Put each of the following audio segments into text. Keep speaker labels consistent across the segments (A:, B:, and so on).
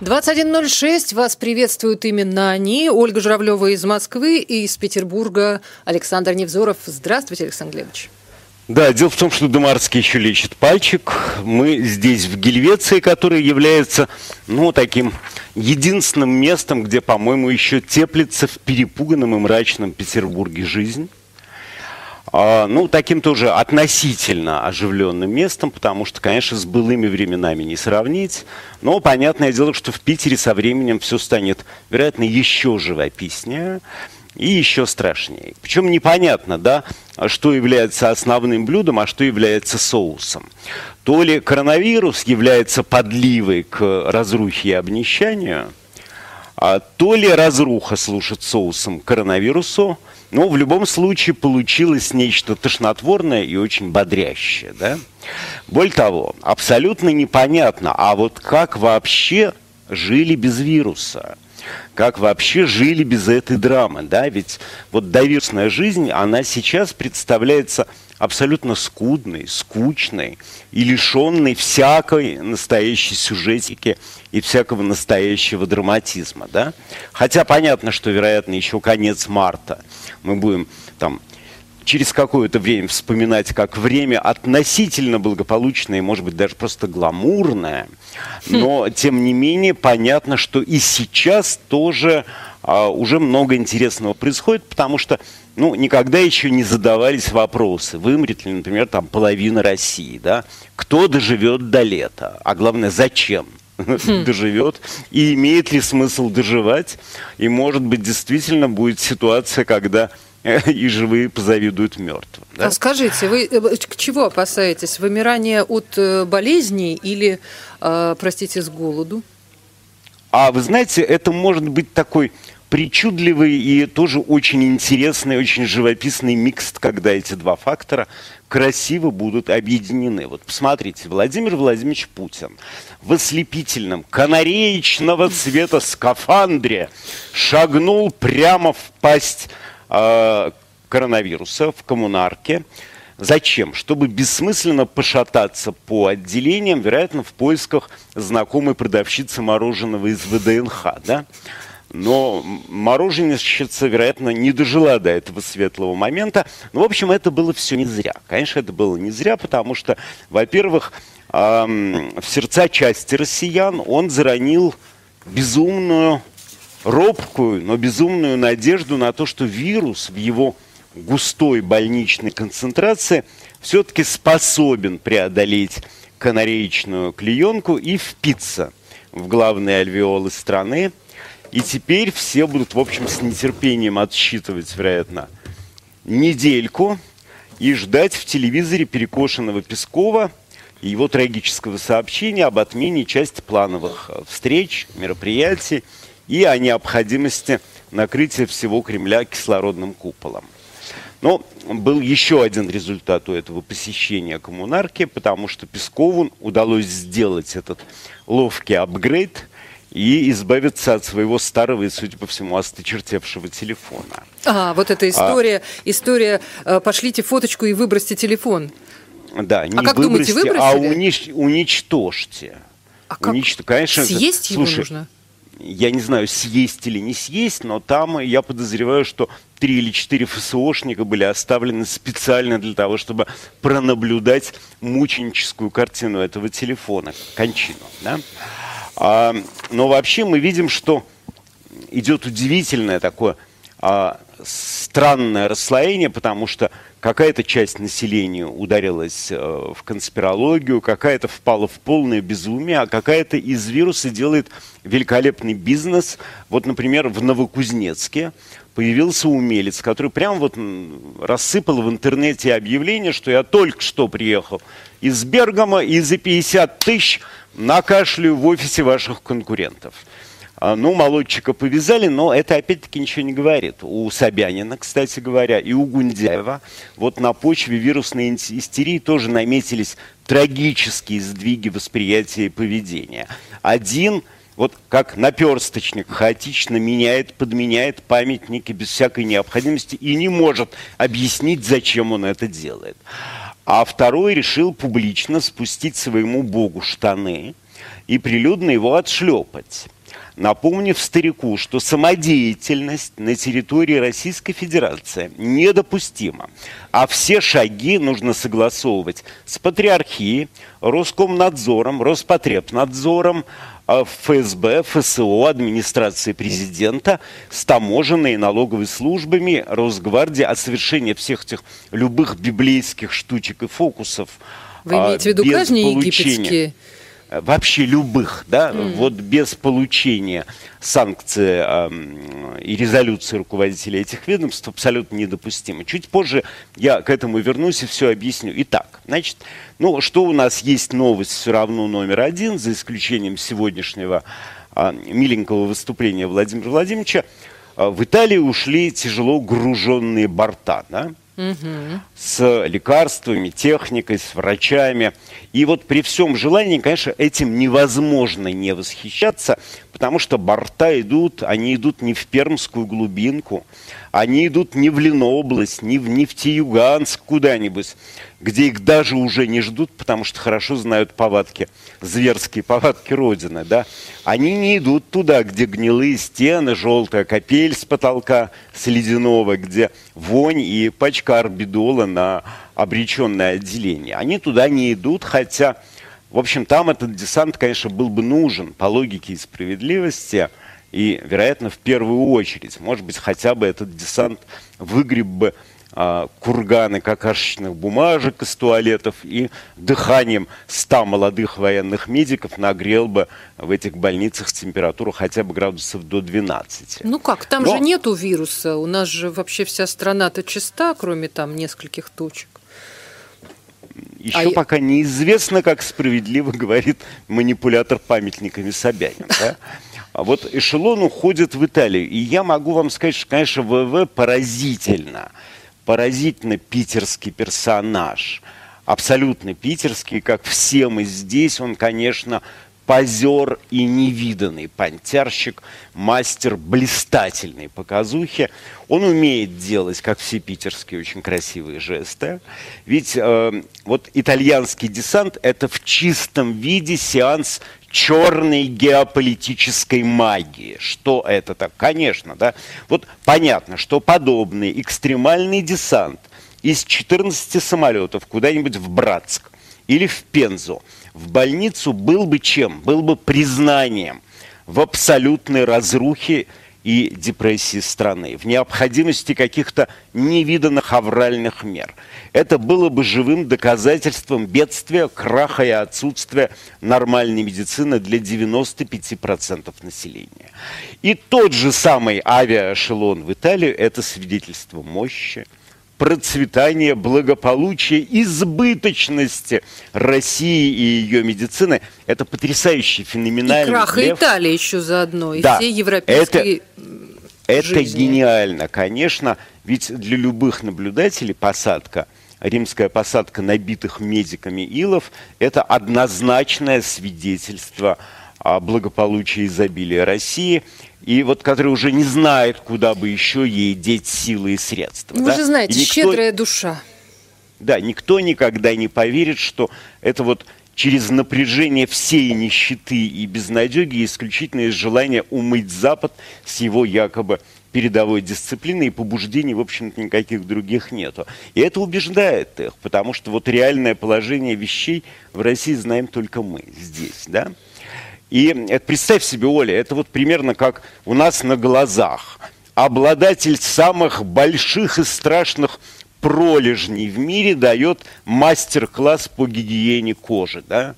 A: 21.06. Вас приветствуют именно они. Ольга Журавлева из Москвы и из Петербурга Александр Невзоров. Здравствуйте, Александр Глебович.
B: Да, дело в том, что Демарский еще лечит пальчик. Мы здесь, в Гельвеции, которая является, ну, таким единственным местом, где, по-моему, еще теплится в перепуганном и мрачном Петербурге жизнь. А, ну, таким тоже относительно оживленным местом, потому что, конечно, с былыми временами не сравнить. Но понятное дело, что в Питере со временем все станет, вероятно, еще живописнее и еще страшнее. Причем непонятно, да, что является основным блюдом, а что является соусом. То ли коронавирус является подливой к разрухе и обнищанию, а то ли разруха служит соусом коронавирусу, но в любом случае получилось нечто тошнотворное и очень бодрящее. Да? Более того, абсолютно непонятно, а вот как вообще жили без вируса? Как вообще жили без этой драмы? Да? Ведь вот довирусная жизнь, она сейчас представляется абсолютно скудной, скучной и лишенной всякой настоящей сюжетики и всякого настоящего драматизма. Да? Хотя понятно, что, вероятно, еще конец марта мы будем там через какое-то время вспоминать как время относительно благополучное, может быть, даже просто гламурное. Но, тем не менее, понятно, что и сейчас тоже уже много интересного происходит, потому что ну, никогда еще не задавались вопросы, вымрет ли, например, там половина России, да? Кто доживет до лета? А главное, зачем? Хм. доживет и имеет ли смысл доживать и может быть действительно будет ситуация когда и живые позавидуют мертвым.
A: Да? А скажите, вы э, к чего опасаетесь? Вымирание от э, болезней или, э, простите, с голоду?
B: А вы знаете, это может быть такой причудливый и тоже очень интересный, очень живописный микс, когда эти два фактора красиво будут объединены. Вот посмотрите, Владимир Владимирович Путин в ослепительном канареечного цвета скафандре шагнул прямо в пасть э, коронавируса в коммунарке. Зачем? Чтобы бессмысленно пошататься по отделениям, вероятно, в поисках знакомой продавщицы мороженого из ВДНХ, да? Но мороженщица, вероятно, не дожила до этого светлого момента. Но, в общем, это было все не зря. Конечно, это было не зря, потому что, во-первых, в сердца части россиян он заронил безумную, робкую, но безумную надежду на то, что вирус в его густой больничной концентрации все-таки способен преодолеть канареечную клеенку и впиться в главные альвеолы страны – и теперь все будут, в общем, с нетерпением отсчитывать, вероятно, недельку и ждать в телевизоре перекошенного Пескова и его трагического сообщения об отмене части плановых э, встреч, мероприятий и о необходимости накрытия всего Кремля кислородным куполом. Но был еще один результат у этого посещения коммунарки, потому что Пескову удалось сделать этот ловкий апгрейд – и избавиться от своего старого и, судя по всему, осточертевшего телефона.
A: А, вот эта история, а, история э, «пошлите фоточку и выбросьте телефон».
B: Да, не а как выбросьте, думаете, а унич, уничтожьте.
A: А как? Уничтож... Конечно, съесть это... его Слушай, нужно?
B: Я не знаю, съесть или не съесть, но там я подозреваю, что три или четыре ФСОшника были оставлены специально для того, чтобы пронаблюдать мученическую картину этого телефона, кончину. Да? А, но вообще мы видим, что идет удивительное такое а, странное расслоение, потому что какая-то часть населения ударилась а, в конспирологию, какая-то впала в полное безумие, а какая-то из вируса делает великолепный бизнес. Вот, например, в Новокузнецке появился умелец, который прям вот рассыпал в интернете объявление, что я только что приехал из Бергама и за 50 тысяч накашляю в офисе ваших конкурентов. А, ну, молодчика повязали, но это опять-таки ничего не говорит. У Собянина, кстати говоря, и у Гундяева вот на почве вирусной истерии тоже наметились трагические сдвиги восприятия и поведения. Один вот как наперсточник хаотично меняет, подменяет памятники без всякой необходимости и не может объяснить, зачем он это делает. А второй решил публично спустить своему богу штаны и прилюдно его отшлепать напомнив старику, что самодеятельность на территории Российской Федерации недопустима, а все шаги нужно согласовывать с Патриархией, Роскомнадзором, Роспотребнадзором, ФСБ, ФСО, администрацией президента, с таможенной и налоговой службами, Росгвардией о совершении всех этих любых библейских штучек и фокусов.
A: Вы имеете в виду казни египетские?
B: Вообще любых, да, mm. вот без получения санкций э, и резолюции руководителей этих ведомств абсолютно недопустимо. Чуть позже я к этому вернусь и все объясню. Итак, значит, ну, что у нас есть новость все равно номер один, за исключением сегодняшнего э, миленького выступления Владимира Владимировича, э, в Италии ушли тяжело груженные борта, да, угу. с лекарствами, техникой, с врачами. И вот при всем желании, конечно, этим невозможно не восхищаться, потому что борта идут, они идут не в Пермскую глубинку, они идут не в Ленобласть, не в Нефтеюганск куда-нибудь, где их даже уже не ждут, потому что хорошо знают повадки, зверские повадки Родины, да. Они не идут туда, где гнилые стены, желтая капель с потолка, с ледяного, где вонь и пачка орбидола на обреченное отделение. Они туда не идут, хотя, в общем, там этот десант, конечно, был бы нужен по логике и справедливости – и, вероятно, в первую очередь, может быть, хотя бы этот десант выгреб бы а, курганы какашечных бумажек из туалетов и дыханием ста молодых военных медиков нагрел бы в этих больницах температуру хотя бы градусов до 12.
A: Ну как, там Но... же нету вируса, у нас же вообще вся страна-то чиста, кроме там нескольких точек.
B: Еще а пока неизвестно, как справедливо говорит манипулятор памятниками Собянин. Да? А вот эшелон уходит в Италию. И я могу вам сказать, что, конечно, ВВ поразительно. Поразительно питерский персонаж. Абсолютно питерский, как все мы здесь. Он, конечно, позер и невиданный понтярщик, мастер блистательной показухи. Он умеет делать, как все питерские, очень красивые жесты. Ведь э, вот итальянский десант – это в чистом виде сеанс черной геополитической магии. Что это так? Конечно, да. Вот понятно, что подобный экстремальный десант из 14 самолетов куда-нибудь в Братск или в Пензу – в больницу был бы чем? Был бы признанием в абсолютной разрухе и депрессии страны, в необходимости каких-то невиданных авральных мер. Это было бы живым доказательством бедствия, краха и отсутствия нормальной медицины для 95% населения. И тот же самый авиаэшелон в Италию – это свидетельство мощи, процветания, благополучия, избыточности России и ее медицины. Это потрясающий, феноменальный.
A: И крах лев. Италии еще заодно, и да, все европейские
B: это, это гениально, конечно, ведь для любых наблюдателей посадка – римская посадка набитых медиками илов – это однозначное свидетельство о благополучии и изобилии России и вот который уже не знает, куда бы еще ей деть силы и средства.
A: Вы да? же знаете, никто, щедрая душа.
B: Да, никто никогда не поверит, что это вот через напряжение всей нищеты и безнадеги исключительно из желания умыть Запад с его якобы передовой дисциплины и побуждений, в общем-то, никаких других нету. И это убеждает их, потому что вот реальное положение вещей в России знаем только мы здесь, да? И это, представь себе, Оля, это вот примерно как у нас на глазах. Обладатель самых больших и страшных пролежней в мире дает мастер-класс по гигиене кожи, да,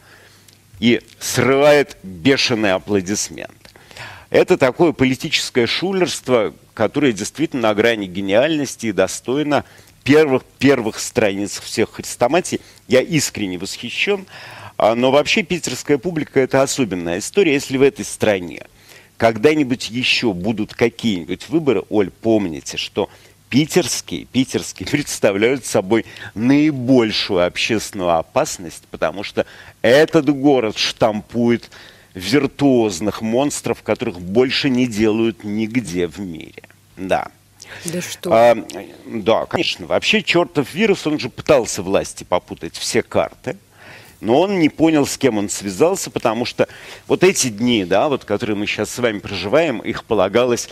B: и срывает бешеный аплодисмент. Это такое политическое шулерство, которое действительно на грани гениальности и достойно первых, первых страниц всех хрестоматий. Я искренне восхищен. А, но вообще питерская публика – это особенная история. Если в этой стране когда-нибудь еще будут какие-нибудь выборы, Оль, помните, что питерские, питерские представляют собой наибольшую общественную опасность, потому что этот город штампует виртуозных монстров, которых больше не делают нигде в мире. Да.
A: Да что? А,
B: да, конечно. Вообще чертов вирус, он же пытался власти попутать все карты – но он не понял, с кем он связался, потому что вот эти дни, да, вот, которые мы сейчас с вами проживаем, их полагалось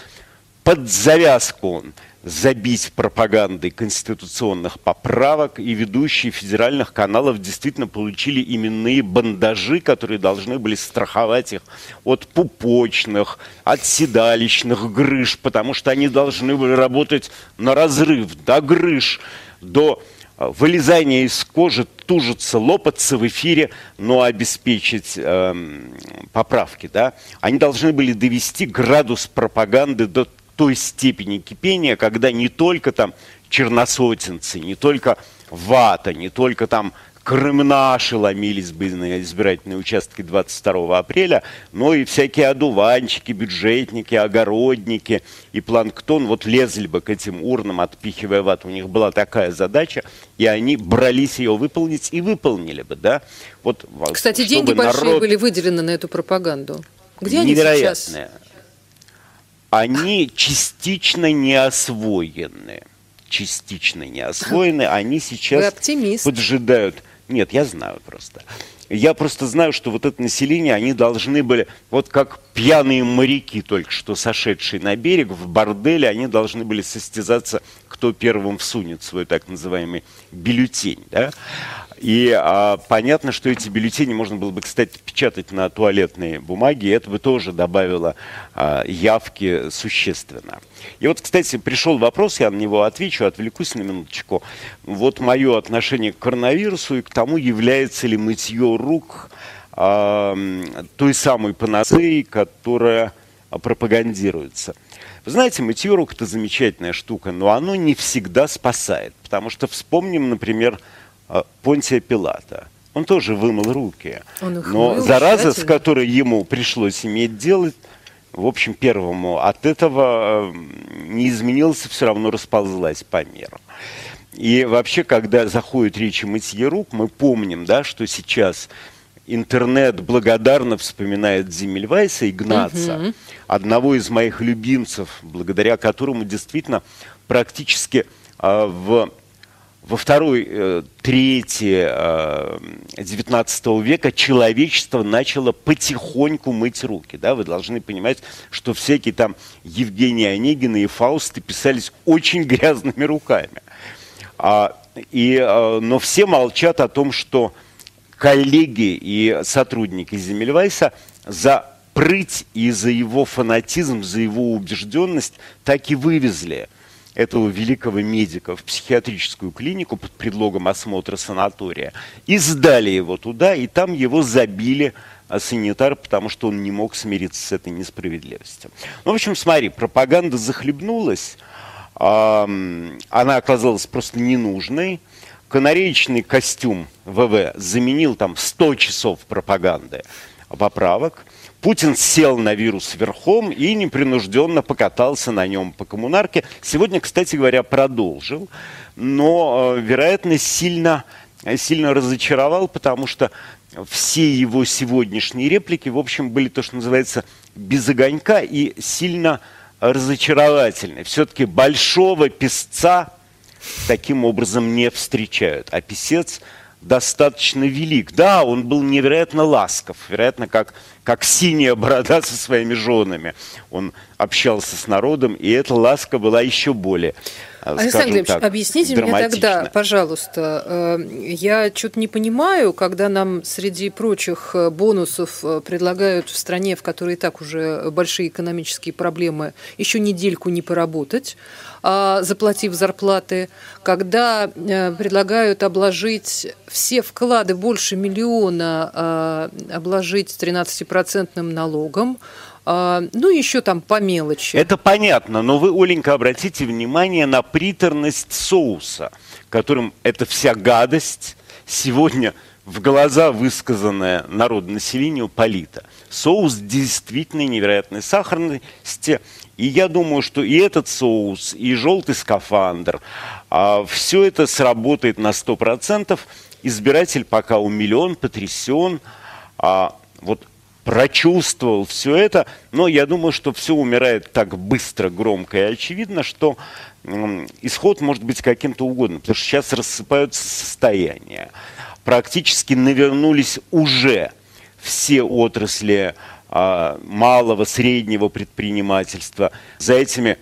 B: под завязку забить пропагандой конституционных поправок, и ведущие федеральных каналов действительно получили именные бандажи, которые должны были страховать их от пупочных, от седалищных грыж, потому что они должны были работать на разрыв, до грыж, до э, вылезания из кожи, тужиться, лопаться в эфире, но обеспечить э, поправки. Да? Они должны были довести градус пропаганды до той степени кипения, когда не только там черносотенцы, не только вата, не только там крымнаши ломились бы на избирательные участки 22 апреля, но и всякие одуванчики, бюджетники, огородники и планктон вот лезли бы к этим урнам, отпихивая вату. У них была такая задача, и они брались ее выполнить и выполнили бы, да.
A: Вот, Кстати, деньги большие народ... были выделены на эту пропаганду. Где они
B: сейчас? они частично не освоены. Частично не освоены. Они сейчас поджидают. Нет, я знаю просто. Я просто знаю, что вот это население, они должны были, вот как пьяные моряки, только что сошедшие на берег, в борделе, они должны были состязаться, кто первым всунет свой так называемый бюллетень. Да? И а, понятно, что эти бюллетени можно было бы, кстати, печатать на туалетной бумаге, и это бы тоже добавило а, явки существенно. И вот, кстати, пришел вопрос, я на него отвечу, отвлекусь на минуточку. Вот мое отношение к коронавирусу и к тому, является ли мытье рук а, той самой панацеей, которая пропагандируется. Вы знаете, мытье рук – это замечательная штука, но оно не всегда спасает. Потому что вспомним, например, Понтия Пилата. Он тоже вымыл руки. Он Но мыл, зараза, с которой ему пришлось иметь дело, в общем, первому от этого не изменилась, все равно расползлась по миру. И вообще, когда заходит речь о мытье рук, мы помним, да, что сейчас интернет благодарно вспоминает Зиммельвайса Игнаца, угу. одного из моих любимцев, благодаря которому действительно практически э, в во второй э, трети э, 19 века человечество начало потихоньку мыть руки. Да? Вы должны понимать, что всякие там Евгений Онегин и Фаусты писались очень грязными руками. А, и, а, но все молчат о том, что коллеги и сотрудники Земельвайса за прыть и за его фанатизм, за его убежденность так и вывезли этого великого медика в психиатрическую клинику под предлогом осмотра санатория и сдали его туда, и там его забили а, санитар, потому что он не мог смириться с этой несправедливостью. Ну, в общем, смотри, пропаганда захлебнулась, она оказалась просто ненужной, канареечный костюм ВВ заменил там 100 часов пропаганды поправок – Путин сел на вирус верхом и непринужденно покатался на нем по коммунарке. Сегодня, кстати говоря, продолжил, но, э, вероятно, сильно, сильно разочаровал, потому что все его сегодняшние реплики, в общем, были то, что называется, без огонька и сильно разочаровательны. Все-таки большого песца таким образом не встречают, а писец – достаточно велик. Да, он был невероятно ласков, вероятно, как, как синяя борода со своими женами. Он общался с народом, и эта ласка была еще более
A: э, Александр так, объясните мне тогда, пожалуйста, э, я что-то не понимаю, когда нам среди прочих э, бонусов предлагают в стране, в которой и так уже большие экономические проблемы, еще недельку не поработать, а, заплатив зарплаты, когда э, предлагают обложить все вклады больше миллиона, а, обложить 13-процентным налогом, а, ну, еще там по мелочи.
B: Это понятно, но вы, Оленька, обратите внимание на приторность соуса, которым эта вся гадость сегодня в глаза высказанная народу населению полита. Соус действительно невероятной сахарности, и я думаю, что и этот соус, и желтый скафандр, а, все это сработает на 100%. Избиратель пока умилен, потрясен, а, вот прочувствовал все это, но я думаю, что все умирает так быстро, громко и очевидно, что исход может быть каким-то угодным, потому что сейчас рассыпаются состояния практически навернулись уже все отрасли а, малого, среднего предпринимательства. За этими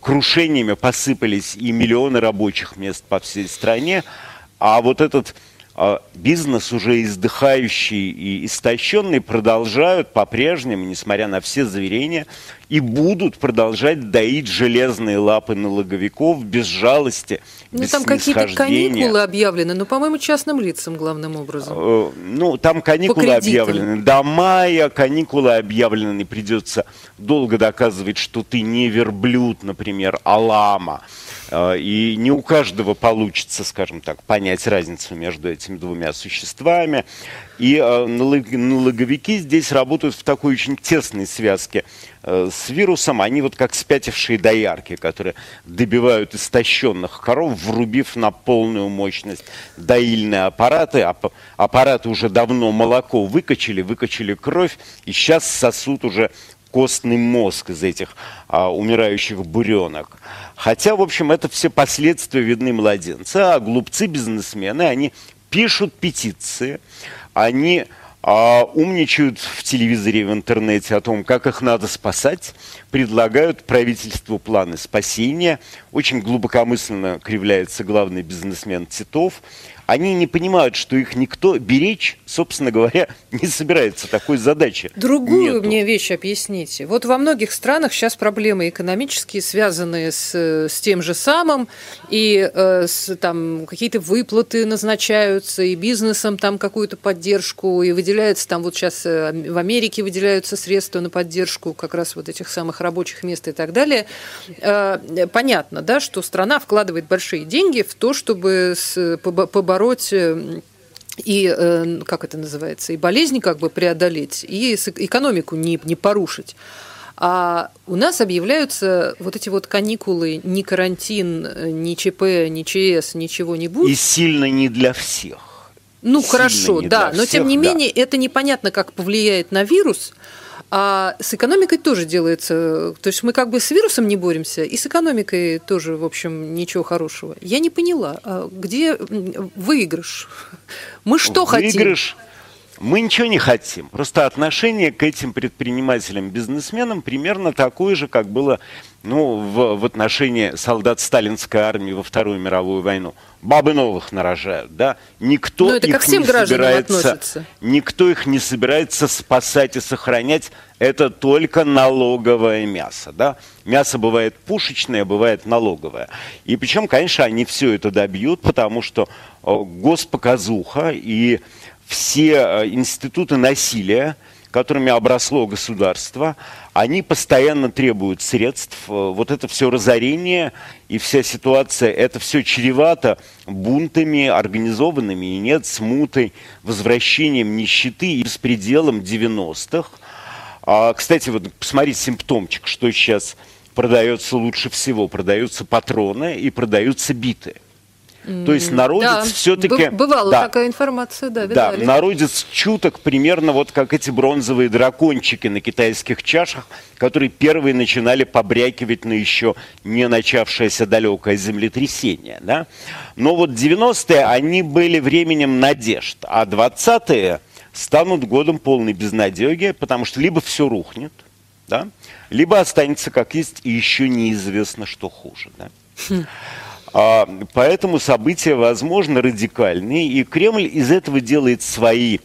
B: крушениями посыпались и миллионы рабочих мест по всей стране, а вот этот бизнес, уже издыхающий и истощенный, продолжают по-прежнему, несмотря на все заверения, и будут продолжать доить железные лапы налоговиков без жалости,
A: ну, там какие-то каникулы объявлены, но, по-моему, частным лицам главным образом. Э,
B: ну, там каникулы объявлены. До мая каникулы объявлены. Придется долго доказывать, что ты не верблюд, например, а лама. Э, и не у каждого получится, скажем так, понять разницу между этими двумя существами. И э, налоговики здесь работают в такой очень тесной связке э, с вирусом. Они вот как спятившие доярки, которые добивают истощенных коров, врубив на полную мощность доильные аппараты. Аппараты уже давно молоко выкачали, выкачали кровь, и сейчас сосут уже костный мозг из этих а, умирающих буренок. Хотя, в общем, это все последствия видны младенца, а глупцы-бизнесмены, они пишут петиции, они а, умничают в телевизоре, в интернете о том, как их надо спасать, предлагают правительству планы спасения. Очень глубокомысленно кривляется главный бизнесмен Титов они не понимают, что их никто беречь, собственно говоря, не собирается. Такой задачи
A: Другую нету. мне вещь объясните. Вот во многих странах сейчас проблемы экономические, связанные с, с тем же самым, и э, с, там какие-то выплаты назначаются, и бизнесом там какую-то поддержку, и выделяется там вот сейчас э, в Америке выделяются средства на поддержку как раз вот этих самых рабочих мест и так далее. Э, понятно, да, что страна вкладывает большие деньги в то, чтобы побороть э, и, э, как это называется, и болезни как бы преодолеть, и экономику не, не порушить. А у нас объявляются вот эти вот каникулы, ни карантин, ни ЧП, ни ЧС, ничего не будет.
B: И сильно не для всех.
A: Ну сильно хорошо, да, но всех, тем не да. менее это непонятно, как повлияет на вирус. А с экономикой тоже делается. То есть мы как бы с вирусом не боремся, и с экономикой тоже, в общем, ничего хорошего. Я не поняла, а где выигрыш? Мы что выигрыш, хотим?
B: Мы ничего не хотим. Просто отношение к этим предпринимателям, бизнесменам примерно такое же, как было ну, в, в отношении солдат сталинской армии во Вторую мировую войну. Бабы новых нарожают, да? Никто Но ну, это их ко всем не собирается, относится. никто их не собирается спасать и сохранять. Это только налоговое мясо, да? Мясо бывает пушечное, бывает налоговое. И причем, конечно, они все это добьют, потому что госпоказуха и все э, институты насилия, которыми обросло государство, они постоянно требуют средств. Э, вот это все разорение и вся ситуация, это все чревато бунтами, организованными и нет, смутой, возвращением нищеты и беспределом 90-х. А, кстати, вот посмотрите симптомчик, что сейчас продается лучше всего. Продаются патроны и продаются биты. То есть народец да, все-таки...
A: Бывала да, такая информация, да,
B: видали. Да, народец чуток примерно вот как эти бронзовые дракончики на китайских чашах, которые первые начинали побрякивать на еще не начавшееся далекое землетрясение. Да? Но вот 90-е, они были временем надежд, а 20-е станут годом полной безнадеги, потому что либо все рухнет, да, либо останется как есть, и еще неизвестно, что хуже. Да? А, поэтому события, возможно, радикальные, и Кремль из этого делает свои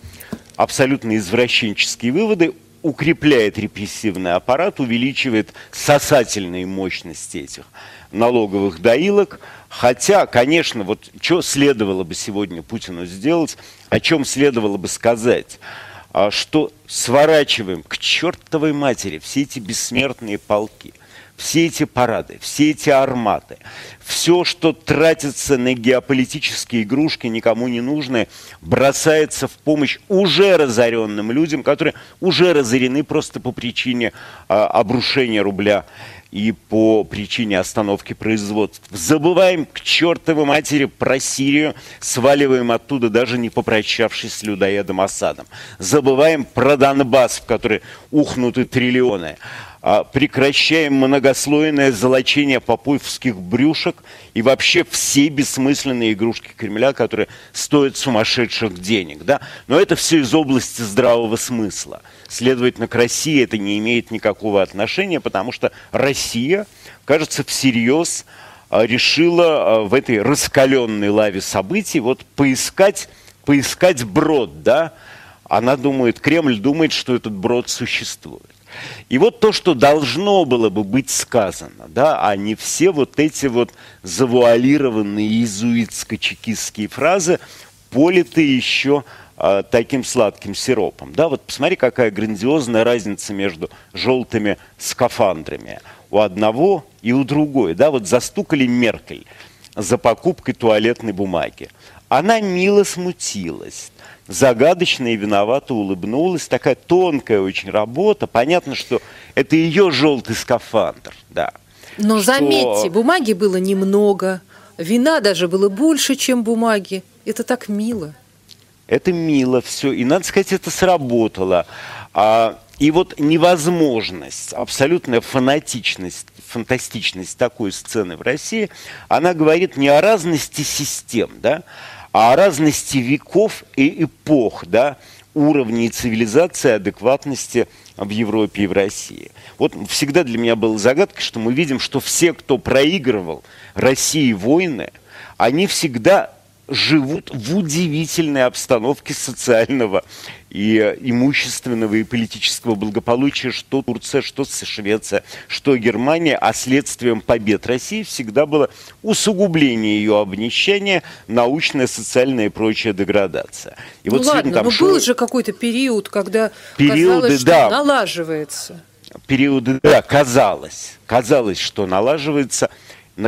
B: абсолютно извращенческие выводы, укрепляет репрессивный аппарат, увеличивает сосательные мощности этих налоговых доилок. Хотя, конечно, вот что следовало бы сегодня Путину сделать, о чем следовало бы сказать, а, что сворачиваем к чертовой матери все эти бессмертные полки – все эти парады, все эти арматы, все, что тратится на геополитические игрушки, никому не нужные, бросается в помощь уже разоренным людям, которые уже разорены просто по причине а, обрушения рубля и по причине остановки производств. Забываем к чертовой матери про Сирию, сваливаем оттуда, даже не попрощавшись с людоедом Асадом. Забываем про Донбасс, в который ухнуты триллионы. А, прекращаем многослойное золочение попуевских брюшек и вообще все бессмысленные игрушки Кремля, которые стоят сумасшедших денег. Да? Но это все из области здравого смысла. Следовательно, к России это не имеет никакого отношения, потому что Россия, кажется, всерьез а, решила а, в этой раскаленной лаве событий вот поискать, поискать брод, да? Она думает, Кремль думает, что этот брод существует. И вот то, что должно было бы быть сказано, да, а не все вот эти вот завуалированные иезуитско-чекистские фразы, политые еще э, таким сладким сиропом. Да, вот посмотри, какая грандиозная разница между желтыми скафандрами у одного и у другой. Да, вот застукали Меркель за покупкой туалетной бумаги. Она мило смутилась, загадочно и виновато улыбнулась. Такая тонкая очень работа. Понятно, что это ее желтый скафандр, да.
A: Но что... заметьте, бумаги было немного, вина даже было больше, чем бумаги. Это так мило.
B: Это мило все. И, надо сказать, это сработало. А, и вот невозможность, абсолютная фанатичность, фантастичность такой сцены в России, она говорит не о разности систем, да, о разности веков и эпох, да, уровней цивилизации, адекватности в Европе и в России. Вот всегда для меня была загадка, что мы видим, что все, кто проигрывал России войны, они всегда живут в удивительной обстановке социального и имущественного и политического благополучия, что Турция, что Швеция, что Германия, а следствием побед России всегда было усугубление ее обнищания, научная, социальная и прочая деградация.
A: И ну вот ладно, там но шо... был же какой-то период, когда Периоды, казалось, что да. налаживается.
B: Периоды, да, казалось. Казалось, что налаживается –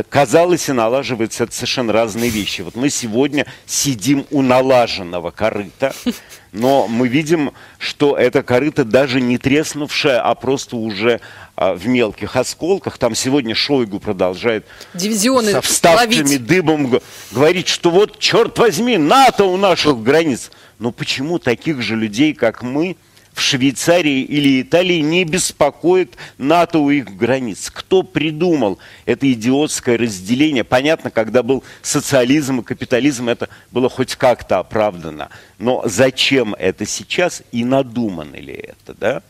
B: казалось и налаживается это совершенно разные вещи. Вот мы сегодня сидим у налаженного корыта, но мы видим, что это корыто даже не треснувшее, а просто уже а, в мелких осколках. Там сегодня Шойгу продолжает
A: Дивизионы
B: со вставками ловить. дыбом говорить, что вот, черт возьми, НАТО у наших границ. Но почему таких же людей, как мы, в Швейцарии или Италии не беспокоит НАТО у их границ. Кто придумал это идиотское разделение? Понятно, когда был социализм и капитализм, это было хоть как-то оправдано. Но зачем это сейчас и надумано ли это, да?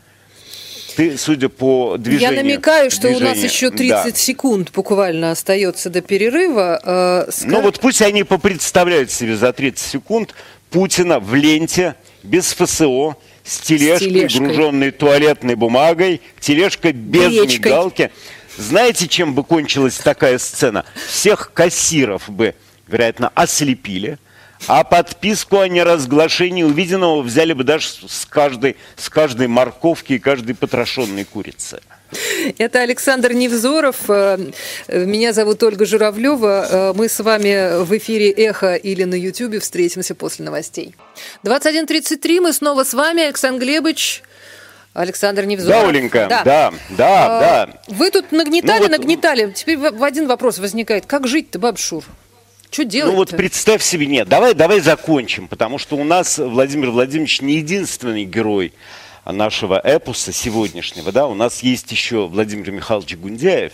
B: Ты, судя по движению...
A: Я намекаю, что движению, у нас еще 30 да. секунд буквально остается до перерыва.
B: Э, скаж... Ну вот пусть они попредставляют себе за 30 секунд Путина в ленте, без ФСО, с тележкой, с тележкой. груженной туалетной бумагой, тележка без Речкой. мигалки. Знаете, чем бы кончилась такая сцена? Всех кассиров бы, вероятно, ослепили, а подписку о неразглашении увиденного взяли бы даже с каждой, с каждой морковки и каждой потрошенной курицы.
A: Это Александр Невзоров. Э, меня зовут Ольга Журавлева. Э, мы с вами в эфире «Эхо» или на YouTube. Встретимся после новостей. 21.33. Мы снова с вами. Александр Глебович, Александр Невзоров.
B: Да, Оленька, да, да, да. А, да.
A: Вы тут нагнетали, ну, вот... нагнетали. Теперь в один вопрос возникает. Как жить-то, бабшур? Что делать?
B: Ну вот представь себе, нет, давай, давай закончим, потому что у нас Владимир Владимирович не единственный герой нашего эпоса сегодняшнего, да, у нас есть еще Владимир Михайлович Гундяев.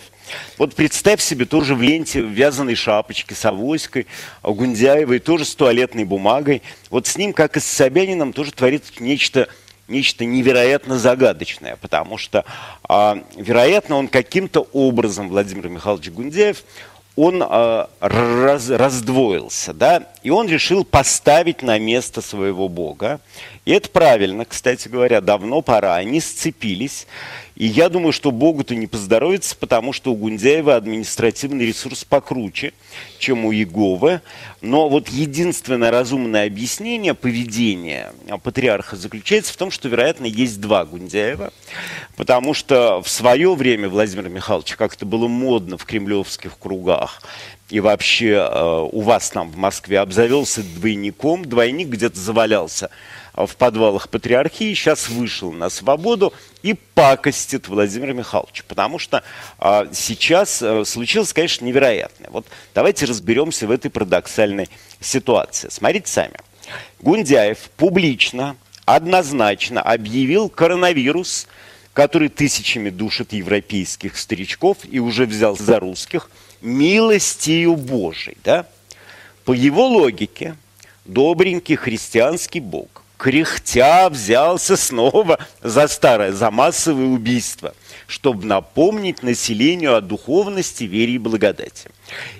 B: Вот представь себе тоже в ленте в вязаной шапочке с авоськой, Гундяевой, тоже с туалетной бумагой. Вот с ним, как и с Собянином, тоже творится нечто нечто невероятно загадочное, потому что, а, вероятно, он каким-то образом, Владимир Михайлович Гундяев, он э, раз, раздвоился, да, и он решил поставить на место своего бога. И это правильно, кстати говоря, давно пора. Они сцепились. И я думаю, что Богу-то не поздоровится, потому что у Гундяева административный ресурс покруче, чем у Егова. Но вот единственное разумное объяснение поведения патриарха заключается в том, что, вероятно, есть два Гундяева. Потому что в свое время Владимир Михайлович, как это было модно в кремлевских кругах, и вообще э, у вас там в Москве обзавелся двойником, двойник где-то завалялся в подвалах патриархии, сейчас вышел на свободу и пакостит Владимир Михайлович. Потому что а, сейчас а, случилось, конечно, невероятное. Вот давайте разберемся в этой парадоксальной ситуации. Смотрите сами. Гундяев публично, однозначно объявил коронавирус который тысячами душит европейских старичков и уже взял за русских, милостью Божией, да? По его логике, добренький христианский Бог, кряхтя взялся снова за старое, за массовое убийство, чтобы напомнить населению о духовности, вере и благодати.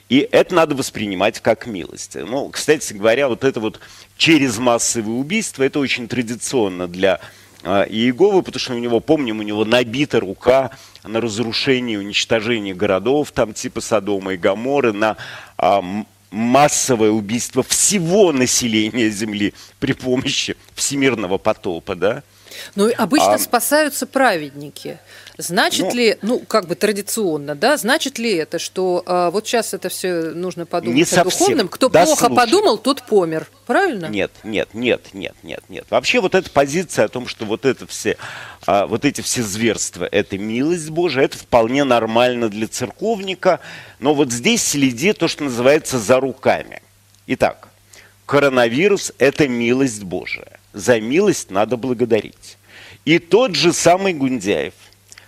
B: И это надо воспринимать как милость. Ну, кстати говоря, вот это вот через массовое убийство, это очень традиционно для а, Иеговы, потому что у него, помним, у него набита рука на разрушение, уничтожение городов, там типа Содома и Гаморы, на массовое убийство всего населения Земли при помощи всемирного потопа, да?
A: Ну, обычно а, спасаются праведники. Значит ну, ли, ну, как бы традиционно, да, значит ли это, что а, вот сейчас это все нужно подумать не о совсем. духовном? Кто да, плохо слушай. подумал, тот помер, правильно?
B: Нет, нет, нет, нет, нет, нет. Вообще вот эта позиция о том, что вот это все, а, вот эти все зверства, это милость Божия, это вполне нормально для церковника, но вот здесь следи то, что называется за руками. Итак, коронавирус – это милость Божия. За милость надо благодарить. И тот же самый Гундяев –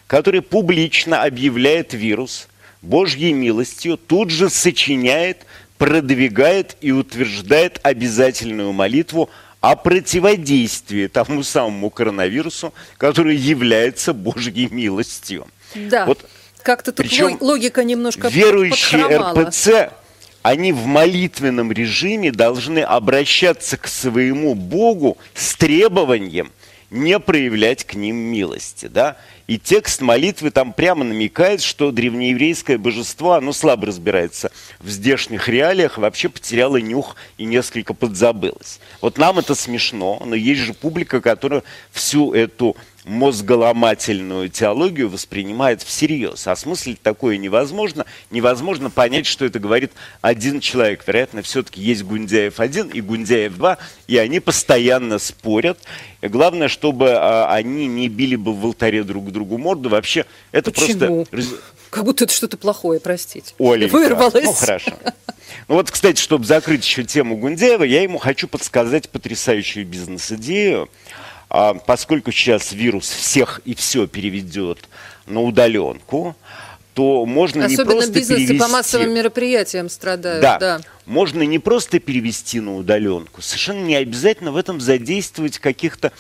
B: который публично объявляет вирус Божьей милостью, тут же сочиняет, продвигает и утверждает обязательную молитву о противодействии тому самому коронавирусу, который является Божьей милостью.
A: Да, вот, как-то тут причем логика немножко
B: Верующие РПЦ, они в молитвенном режиме должны обращаться к своему Богу с требованием не проявлять к ним милости. Да? И текст молитвы там прямо намекает, что древнееврейское божество, оно слабо разбирается в здешних реалиях, вообще потеряло нюх и несколько подзабылось. Вот нам это смешно, но есть же публика, которая всю эту мозголомательную теологию воспринимает всерьез. Осмыслить такое невозможно. Невозможно понять, что это говорит один человек. Вероятно, все-таки есть Гундяев один и Гундяев два, и они постоянно спорят. И главное, чтобы а, они не били бы в алтаре друг другу морду. Вообще, это
A: Почему? просто... Как будто это что-то плохое, простите.
B: Оленька. Вырвалось. Ну, хорошо. Ну вот, кстати, чтобы закрыть еще тему Гундяева, я ему хочу подсказать потрясающую бизнес-идею. А поскольку сейчас вирус всех и все переведет на удаленку, то можно
A: Особенно
B: не просто
A: бизнесы
B: перевести...
A: по массовым мероприятиям страдают.
B: Да. да, можно не просто перевести на удаленку, совершенно не обязательно в этом задействовать каких-то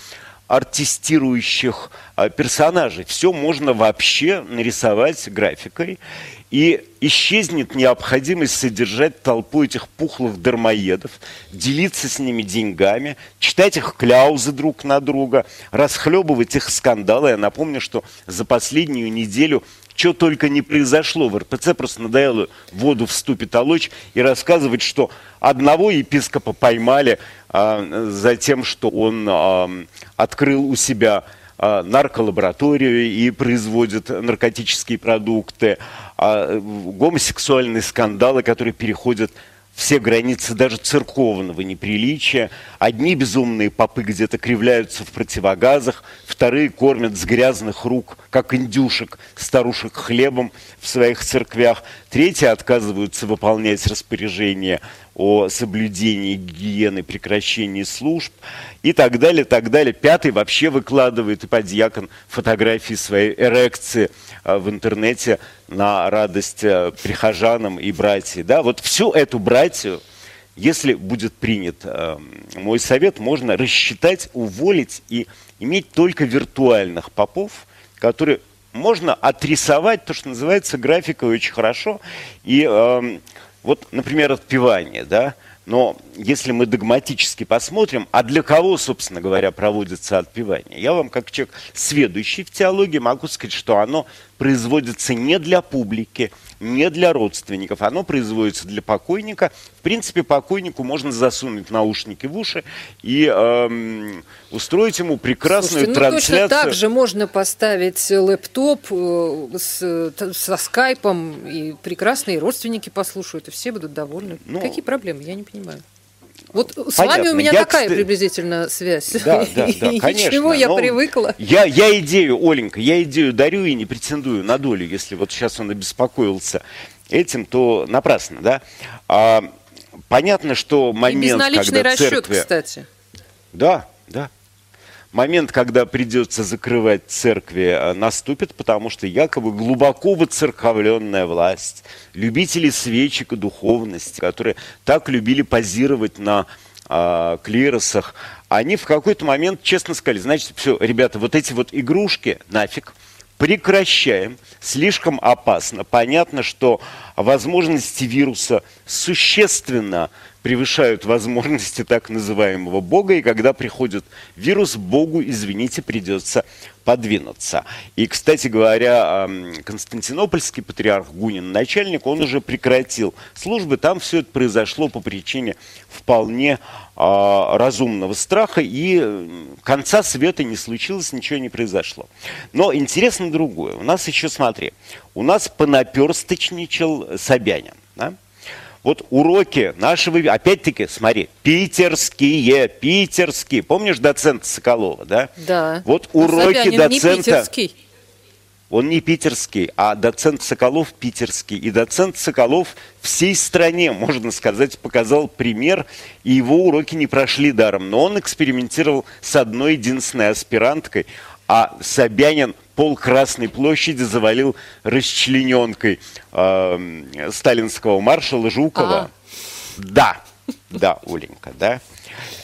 B: артистирующих а, персонажей. Все можно вообще нарисовать графикой и исчезнет необходимость содержать толпу этих пухлых дармоедов, делиться с ними деньгами, читать их кляузы друг на друга, расхлебывать их скандалы. Я напомню, что за последнюю неделю что только не произошло. В РПЦ просто надоело воду в ступе толочь и рассказывать, что одного епископа поймали а, за тем, что он а, открыл у себя а, нарколабораторию и производит наркотические продукты, а, гомосексуальные скандалы, которые переходят все границы даже церковного неприличия. Одни безумные попы где-то кривляются в противогазах, вторые кормят с грязных рук, как индюшек, старушек хлебом в своих церквях, третьи отказываются выполнять распоряжения о соблюдении гигиены, прекращении служб и так далее, так далее. Пятый вообще выкладывает и подьякон фотографии своей эрекции а, в интернете на радость а, прихожанам и братьям. Да? Вот всю эту братью, если будет принят э, мой совет, можно рассчитать, уволить и иметь только виртуальных попов, которые можно отрисовать, то, что называется, графикой очень хорошо. И вот, например, отпевание, да, но если мы догматически посмотрим, а для кого, собственно говоря, проводится отпевание, я вам, как человек, сведущий в теологии, могу сказать, что оно производится не для публики, не для родственников, оно производится для покойника. В принципе, покойнику можно засунуть наушники в уши и эм, устроить ему прекрасную Слушайте, ну, трансляцию.
A: Точно так же можно поставить лэптоп э, с, со скайпом, и прекрасные родственники послушают, и все будут довольны. Ну, Какие проблемы? Я не понимаю. Вот с Понятно. вами у меня я, такая кстати... приблизительно связь. Да, да, да, конечно. Чего я привыкла.
B: Я, я идею, Оленька, я идею дарю и не претендую на долю. Если вот сейчас он обеспокоился этим, то напрасно, да. А, понятно, что момент, и
A: безналичный когда расчет, церкви... кстати.
B: Да, да. Момент, когда придется закрывать церкви, э, наступит, потому что якобы глубоко выцерковленная власть, любители свечек и духовности, которые так любили позировать на э, клиросах, они в какой-то момент честно сказали, значит, все, ребята, вот эти вот игрушки нафиг, прекращаем, слишком опасно. Понятно, что возможности вируса существенно превышают возможности так называемого Бога, и когда приходит вирус, Богу, извините, придется подвинуться. И, кстати говоря, Константинопольский патриарх Гунин, начальник, он уже прекратил службы. Там все это произошло по причине вполне а, разумного страха, и конца света не случилось, ничего не произошло. Но интересно другое. У нас еще, смотри, у нас понаперсточничал Собянин. Да? Вот уроки нашего, опять-таки, смотри, питерские, питерские. Помнишь доцента Соколова, да?
A: Да.
B: Вот уроки доцента... Не. Он не питерский, а доцент Соколов питерский. И доцент Соколов всей стране, можно сказать, показал пример, и его уроки не прошли даром. Но он экспериментировал с одной единственной аспиранткой, а Собянин пол Красной площади завалил расчлененкой э, сталинского маршала Жукова. А. Да, да, Оленька, да.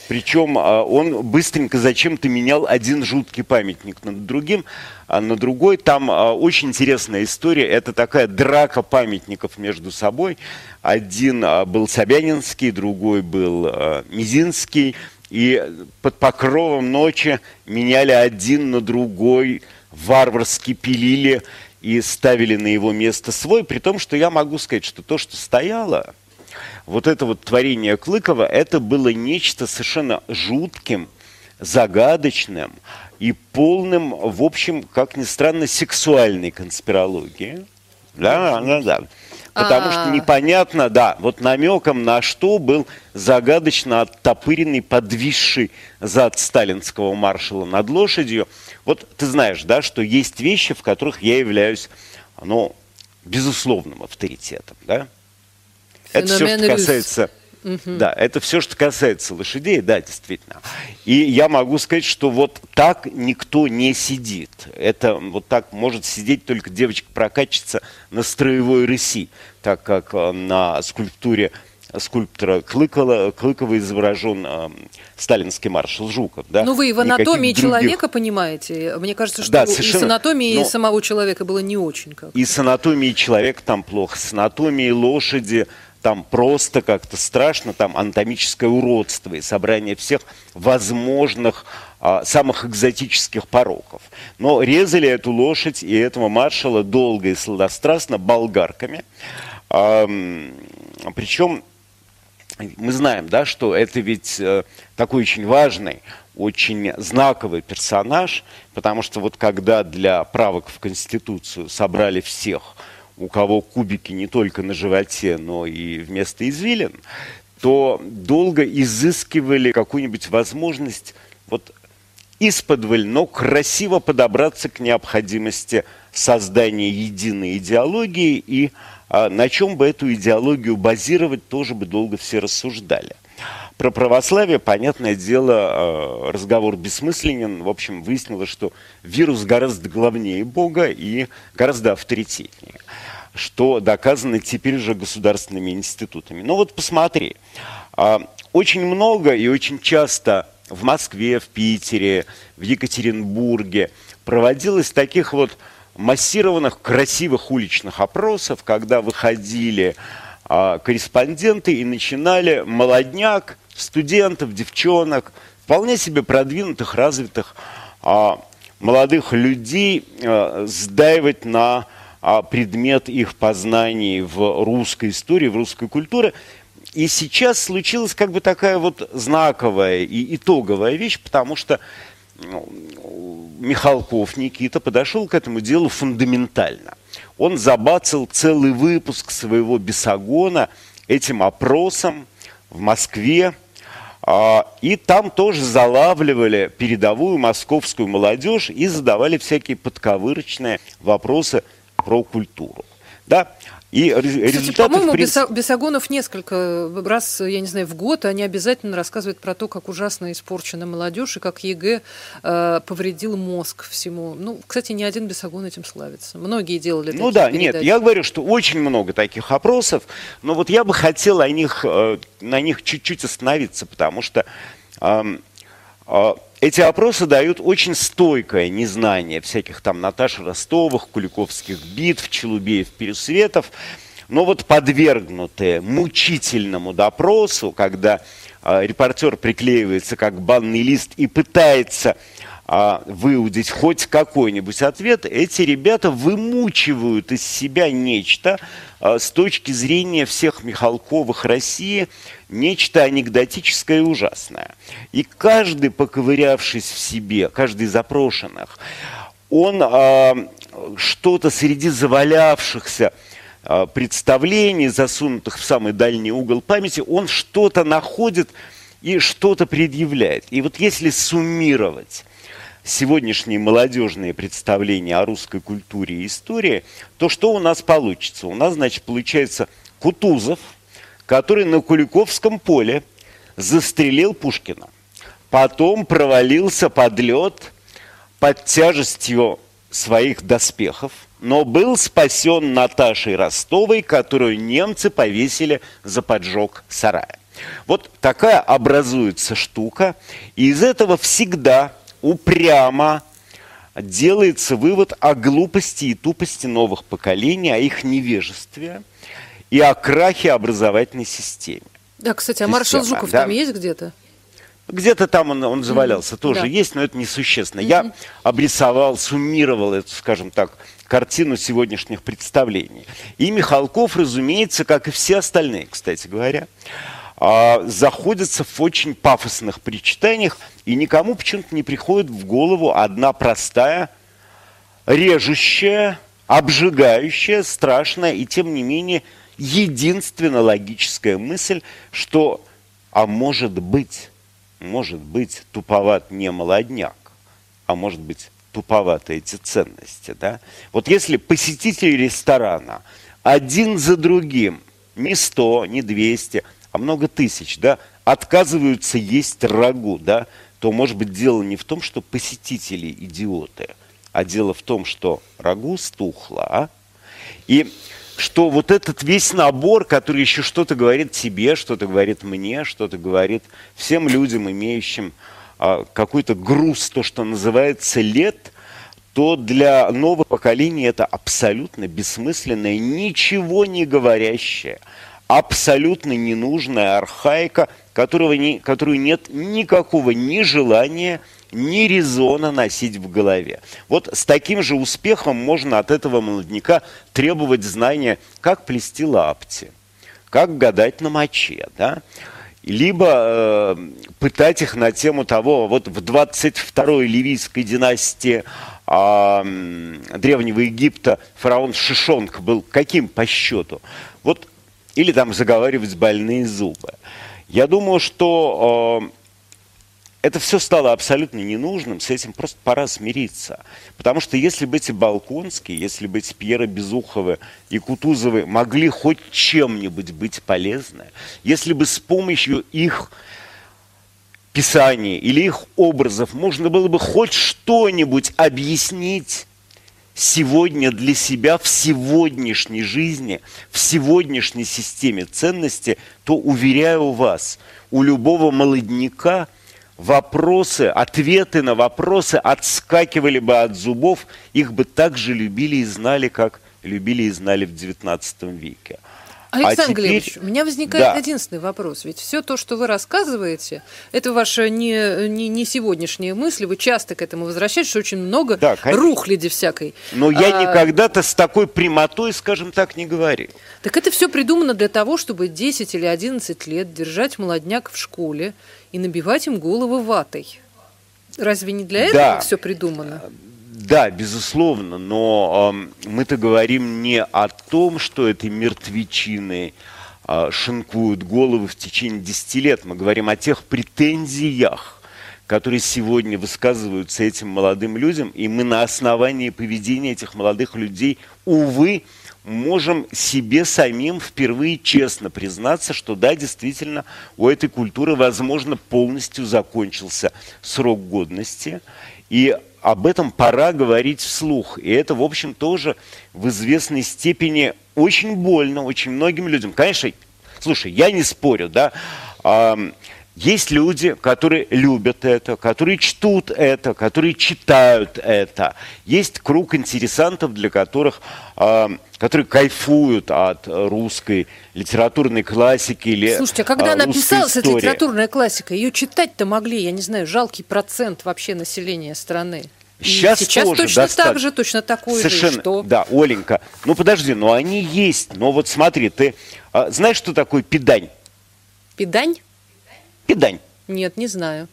B: Причем э, он быстренько зачем-то менял один жуткий памятник над другим, а на другой. Там э, очень интересная история. Это такая драка памятников между собой. Один был Собянинский, другой был Мизинский. И под покровом ночи меняли один на другой варварски пилили и ставили на его место свой, при том, что я могу сказать, что то, что стояло, вот это вот творение Клыкова, это было нечто совершенно жутким, загадочным и полным, в общем, как ни странно, сексуальной конспирологии. Да, да, да. Потому что а. непонятно, да, вот намеком на что был загадочно оттопыренный, подвисший зад сталинского маршала над лошадью. Вот ты знаешь, да, что есть вещи, в которых я являюсь, ну, безусловным авторитетом, да? Это все, что касается... Угу. Да, это все, что касается лошадей, да, действительно. И я могу сказать, что вот так никто не сидит. Это вот так может сидеть только девочка-прокатчица на строевой рыси, так как э, на скульптуре скульптора Клыкова, Клыкова изображен э, сталинский маршал Жуков. Да?
A: Ну, вы в анатомии Никаких человека других... понимаете. Мне кажется, что да, и с анатомией но... самого человека было не очень как.
B: И с анатомией человека там плохо, с анатомией лошади там просто как-то страшно, там анатомическое уродство и собрание всех возможных а, самых экзотических пороков. Но резали эту лошадь и этого маршала долго и сладострастно болгарками. А, причем мы знаем, да, что это ведь э, такой очень важный, очень знаковый персонаж, потому что вот когда для правок в Конституцию собрали всех, у кого кубики не только на животе, но и вместо извилин, то долго изыскивали какую-нибудь возможность вот исподволь, но красиво подобраться к необходимости создания единой идеологии и а на чем бы эту идеологию базировать, тоже бы долго все рассуждали. Про православие, понятное дело, а, разговор бессмысленен. В общем, выяснилось, что вирус гораздо главнее Бога и гораздо авторитетнее что доказано теперь уже государственными институтами. Но вот посмотри, а, очень много и очень часто в Москве, в Питере, в Екатеринбурге проводилось таких вот массированных, красивых уличных опросов, когда выходили а, корреспонденты и начинали молодняк, студентов, девчонок, вполне себе продвинутых, развитых а, молодых людей а, сдаивать на а, предмет их познаний в русской истории, в русской культуре. И сейчас случилась как бы такая вот знаковая и итоговая вещь, потому что ну, Михалков Никита подошел к этому делу фундаментально. Он забацал целый выпуск своего бесогона этим опросом в Москве, а, и там тоже залавливали передовую московскую молодежь и задавали всякие подковырочные вопросы про культуру. Да?
A: И результаты, по-моему, принципе... Бесогонов несколько раз, я не знаю, в год они обязательно рассказывают про то, как ужасно испорчена молодежь и как ЕГЭ э, повредил мозг всему. Ну, кстати, ни один Бесогон этим славится. Многие делали
B: Ну да, передачи. нет, я говорю, что очень много таких опросов, но вот я бы хотел о них, э, на них чуть-чуть остановиться, потому что э, э, эти опросы дают очень стойкое незнание всяких там Наташи Ростовых, Куликовских битв, Челубеев, Пересветов, но вот подвергнутые мучительному допросу, когда э, репортер приклеивается как банный лист и пытается э, выудить хоть какой-нибудь ответ, эти ребята вымучивают из себя нечто э, с точки зрения всех Михалковых России – нечто анекдотическое и ужасное. И каждый, поковырявшись в себе, каждый из запрошенных, он э, что-то среди завалявшихся э, представлений, засунутых в самый дальний угол памяти, он что-то находит и что-то предъявляет. И вот если суммировать сегодняшние молодежные представления о русской культуре и истории, то что у нас получится? У нас, значит, получается Кутузов – который на Куликовском поле застрелил Пушкина. Потом провалился под лед под тяжестью своих доспехов, но был спасен Наташей Ростовой, которую немцы повесили за поджог сарая. Вот такая образуется штука, и из этого всегда упрямо делается вывод о глупости и тупости новых поколений, о их невежестве – и о крахе образовательной системе.
A: Да, кстати, а маршал Жуков да? там есть где-то?
B: Где-то там он, он завалялся, mm-hmm. тоже да. есть, но это несущественно. Mm-hmm. Я обрисовал, суммировал эту, скажем так, картину сегодняшних представлений. И Михалков, разумеется, как и все остальные, кстати говоря, а, заходятся в очень пафосных причитаниях, и никому почему-то не приходит в голову одна простая, режущая, обжигающая, страшная и, тем не менее, единственно логическая мысль, что, а может быть, может быть, туповат не молодняк, а может быть, туповаты эти ценности. Да? Вот если посетители ресторана один за другим, не сто, не двести, а много тысяч, да, отказываются есть рагу, да, то, может быть, дело не в том, что посетители идиоты, а дело в том, что рагу стухло, а? И что вот этот весь набор, который еще что-то говорит тебе, что-то говорит мне, что-то говорит всем людям, имеющим а, какой-то груз, то, что называется лет, то для нового поколения это абсолютно бессмысленное, ничего не говорящее, абсолютно ненужная архаика, которого не, которую нет никакого ни желания, ни резона носить в голове. Вот с таким же успехом можно от этого молодняка требовать знания, как плести лапти, как гадать на моче, да? либо э, пытать их на тему того, вот в 22-й ливийской династии э, Древнего Египта фараон Шишонг был каким по счету? Вот, или там заговаривать больные зубы. Я думаю, что э, это все стало абсолютно ненужным, с этим просто пора смириться. Потому что если бы эти Балконские, если бы эти Пьера Безуховы и Кутузовы могли хоть чем-нибудь быть полезны, если бы с помощью их писаний или их образов можно было бы хоть что-нибудь объяснить сегодня для себя в сегодняшней жизни, в сегодняшней системе ценностей, то, уверяю вас, у любого молодняка – вопросы, ответы на вопросы отскакивали бы от зубов, их бы так же любили и знали, как любили и знали в XIX веке.
A: Александр а теперь... Глебович, у меня возникает да. единственный вопрос. Ведь все то, что вы рассказываете, это ваши не, не, не сегодняшние мысли, вы часто к этому возвращаетесь, что очень много да, рухляди всякой.
B: Но а... я никогда-то с такой прямотой, скажем так, не говорил.
A: Так это все придумано для того, чтобы 10 или 11 лет держать молодняк в школе и набивать им головы ватой. Разве не для этого да. все придумано?
B: Да, безусловно, но э, мы-то говорим не о том, что этой мертвечины э, шинкуют головы в течение 10 лет. Мы говорим о тех претензиях, которые сегодня высказываются этим молодым людям, и мы на основании поведения этих молодых людей, увы, можем себе самим впервые честно признаться, что да, действительно, у этой культуры, возможно, полностью закончился срок годности. И об этом пора говорить вслух. И это, в общем, тоже в известной степени очень больно очень многим людям. Конечно, слушай, я не спорю, да, есть люди, которые любят это, которые чтут это, которые читают это. Есть круг интересантов, для которых, которые кайфуют от русской литературной классики или
A: Слушайте, а когда э, она писалась, эта литературная классика, ее читать-то могли, я не знаю, жалкий процент вообще населения страны.
B: Сейчас, сейчас тоже
A: точно
B: достаточно.
A: так же, точно такой
B: Совершенно,
A: же. Что?
B: Да, Оленька, ну подожди, ну они есть. Но вот смотри, ты а, знаешь, что такое педань?
A: Педань?
B: Педань.
A: Нет, не знаю.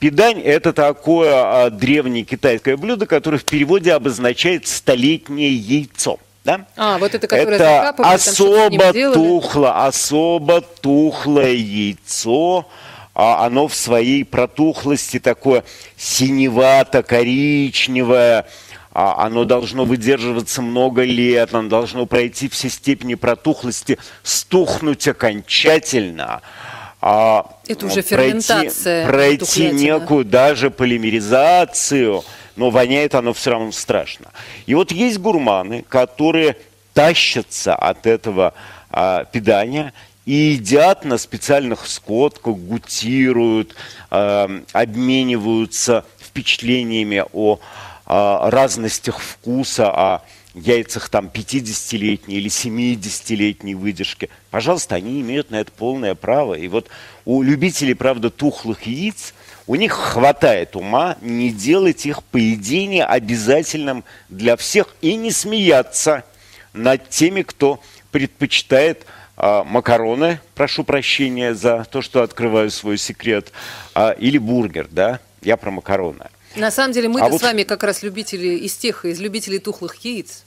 B: Педань – это такое а, древнее китайское блюдо, которое в переводе обозначает «столетнее яйцо». Да?
A: А, вот это, которое
B: это особо тухло, особо тухлое яйцо, а оно в своей протухлости такое синевато-коричневое, а оно должно выдерживаться много лет, оно должно пройти все степени протухлости, стухнуть окончательно –
A: а это уже ферментация.
B: Пройти, пройти некую даже полимеризацию, но воняет оно все равно страшно. И вот есть гурманы, которые тащатся от этого а, питания и едят на специальных скотках, гутируют, а, обмениваются впечатлениями о а, разностях вкуса, о яйцах там 50-летней или 70-летней выдержки, пожалуйста, они имеют на это полное право. И вот у любителей, правда, тухлых яиц, у них хватает ума не делать их поедение обязательным для всех и не смеяться над теми, кто предпочитает а, макароны, прошу прощения за то, что открываю свой секрет, а, или бургер, да, я про макароны.
A: На самом деле мы-то а вот... с вами как раз любители из тех, из любителей тухлых яиц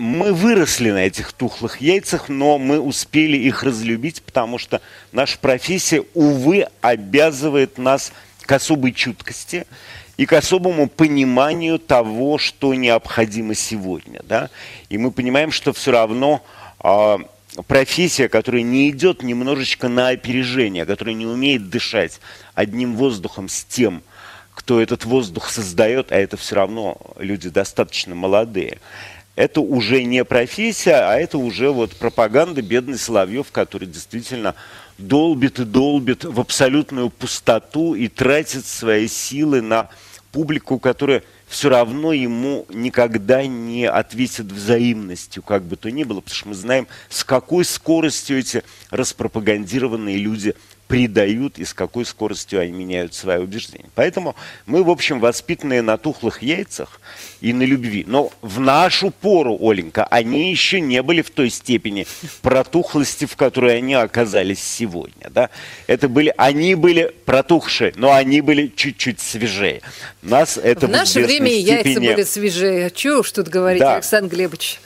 B: мы выросли на этих тухлых яйцах, но мы успели их разлюбить, потому что наша профессия, увы, обязывает нас к особой чуткости и к особому пониманию того, что необходимо сегодня. Да? И мы понимаем, что все равно э, профессия, которая не идет немножечко на опережение, которая не умеет дышать одним воздухом с тем, кто этот воздух создает, а это все равно люди достаточно молодые – это уже не профессия, а это уже вот пропаганда бедный Соловьев, который действительно долбит и долбит в абсолютную пустоту и тратит свои силы на публику, которая все равно ему никогда не ответит взаимностью, как бы то ни было, потому что мы знаем, с какой скоростью эти распропагандированные люди предают и с какой скоростью они меняют свои убеждения. Поэтому мы, в общем, воспитанные на тухлых яйцах и на любви. Но в нашу пору, Оленька, они еще не были в той степени протухлости, в которой они оказались сегодня. Да? Это были, они были протухшие, но они были чуть-чуть свежее.
A: Нас это в наше время степени... яйца были свежее. Чего уж тут говорить, да. Александр Глебович?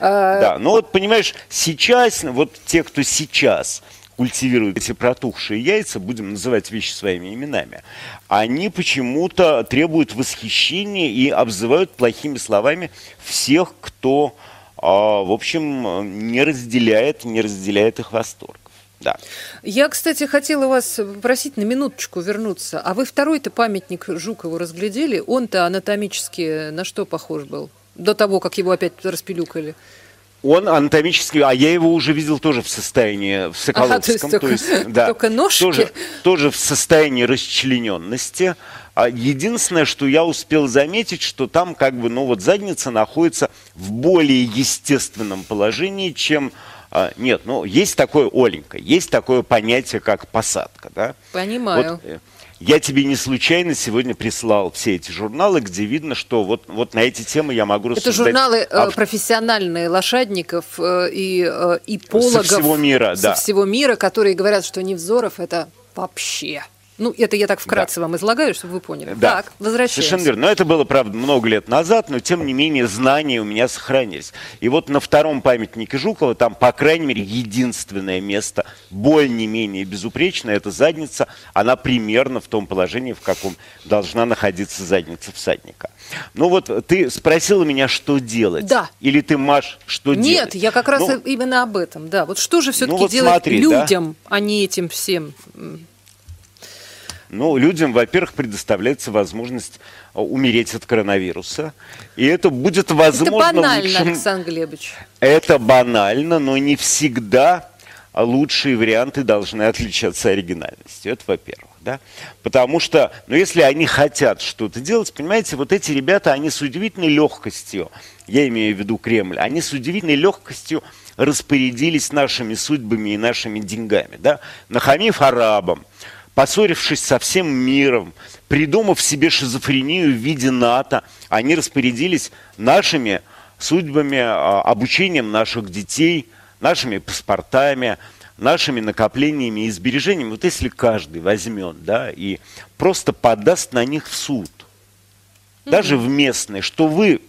B: Да, ну вот понимаешь, сейчас, вот те, кто сейчас культивируют эти протухшие яйца, будем называть вещи своими именами, они почему-то требуют восхищения и обзывают плохими словами всех, кто, а, в общем, не разделяет, не разделяет их восторг. Да.
A: Я, кстати, хотела вас попросить на минуточку вернуться. А вы второй-то памятник Жукову разглядели? Он-то анатомически на что похож был? До того, как его опять распилюкали.
B: Он анатомически, а я его уже видел тоже в состоянии, в Соколовском.
A: Ага, то есть, только, то есть да, только ножки?
B: Тоже, тоже в состоянии расчлененности. А единственное, что я успел заметить, что там как бы, ну вот задница находится в более естественном положении, чем... А, нет, ну есть такое, Оленька, есть такое понятие, как посадка, да?
A: Понимаю. Вот, э,
B: я тебе не случайно сегодня прислал все эти журналы, где видно, что вот, вот на эти темы я могу рассуждать.
A: Это журналы э, об... профессиональные лошадников э, и, и э, пологов.
B: Со всего мира,
A: да. Со всего мира, которые говорят, что Невзоров – это вообще Ну, это я так вкратце да. вам излагаю, чтобы вы поняли.
B: Да.
A: Так, возвращаемся.
B: Совершенно верно. Но это было, правда, много лет назад, но, тем не менее, знания у меня сохранились. И вот на втором памятнике Жукова там, по крайней мере, единственное место, более-менее безупречное, это задница. Она примерно в том положении, в каком должна находиться задница всадника. Ну вот ты спросила меня, что делать.
A: Да.
B: Или ты, Маш, что
A: Нет,
B: делать?
A: Нет, я как раз ну, именно об этом, да. Вот что же все-таки
B: ну вот
A: делать
B: смотри,
A: людям,
B: да?
A: а не этим всем
B: ну, людям, во-первых, предоставляется возможность а, умереть от коронавируса. И это будет возможно...
A: Это банально,
B: лучшим...
A: Александр Глебович.
B: Это банально, но не всегда лучшие варианты должны отличаться оригинальностью. Это во-первых. Да? Потому что, ну, если они хотят что-то делать, понимаете, вот эти ребята, они с удивительной легкостью, я имею в виду Кремль, они с удивительной легкостью распорядились нашими судьбами и нашими деньгами. Да? Нахамив арабам, поссорившись со всем миром, придумав себе шизофрению в виде НАТО, они распорядились нашими судьбами, а, обучением наших детей, нашими паспортами, нашими накоплениями и сбережениями. Вот если каждый возьмет, да, и просто подаст на них в суд, даже в местный, что вы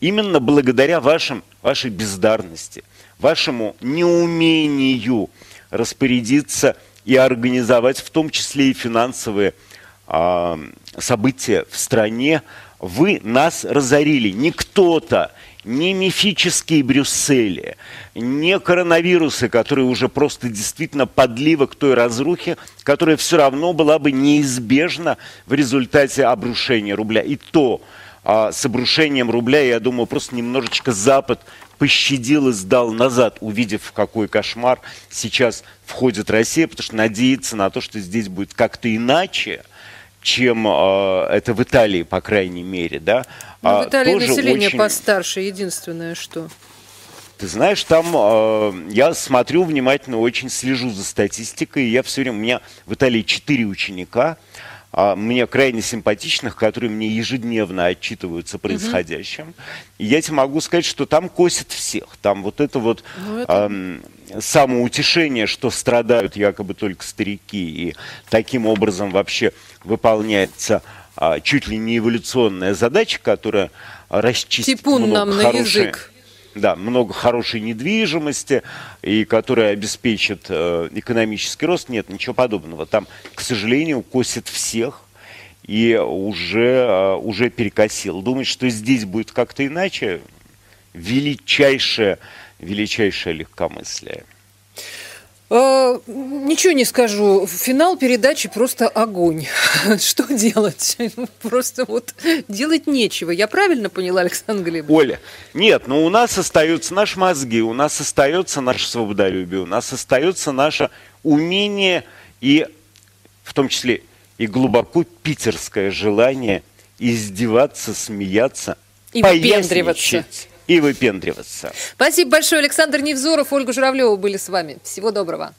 B: именно благодаря вашим, вашей бездарности, вашему неумению распорядиться и организовать в том числе и финансовые а, события в стране, вы нас разорили. Не кто-то, не мифические Брюссели, не коронавирусы, которые уже просто действительно подлива к той разрухе, которая все равно была бы неизбежна в результате обрушения рубля. И то а, с обрушением рубля, я думаю, просто немножечко Запад пощадил и сдал назад, увидев, в какой кошмар сейчас входит Россия, потому что надеяться на то, что здесь будет как-то иначе, чем э, это в Италии, по крайней мере, да.
A: Ну, в Италии население очень... постарше, единственное, что...
B: Ты знаешь, там э, я смотрю внимательно, очень слежу за статистикой. Я все время, у меня в Италии четыре ученика, а, мне крайне симпатичных, которые мне ежедневно отчитываются происходящим. Угу. И я тебе могу сказать, что там косят всех. Там вот это вот ну, это... Э, самоутешение, что страдают якобы только старики, и таким образом вообще выполняется э, чуть ли не эволюционная задача, которая расчистит
A: Типун
B: много
A: нам
B: хорошей...
A: на язык
B: да, много хорошей недвижимости, и которая обеспечит э, экономический рост. Нет, ничего подобного. Там, к сожалению, косит всех и уже, э, уже перекосил. Думать, что здесь будет как-то иначе, величайшее, величайшее легкомыслие.
A: А, ничего не скажу. Финал передачи просто огонь. Что делать? Просто вот делать нечего. Я правильно поняла, Александр Глебович?
B: Оля, нет, но у нас остаются наши мозги, у нас остается наше свободолюбие, у нас остается наше умение и в том числе и глубоко питерское желание издеваться, смеяться,
A: и выпендриваться
B: и выпендриваться.
A: Спасибо большое. Александр Невзоров, Ольга Журавлева были с вами. Всего доброго.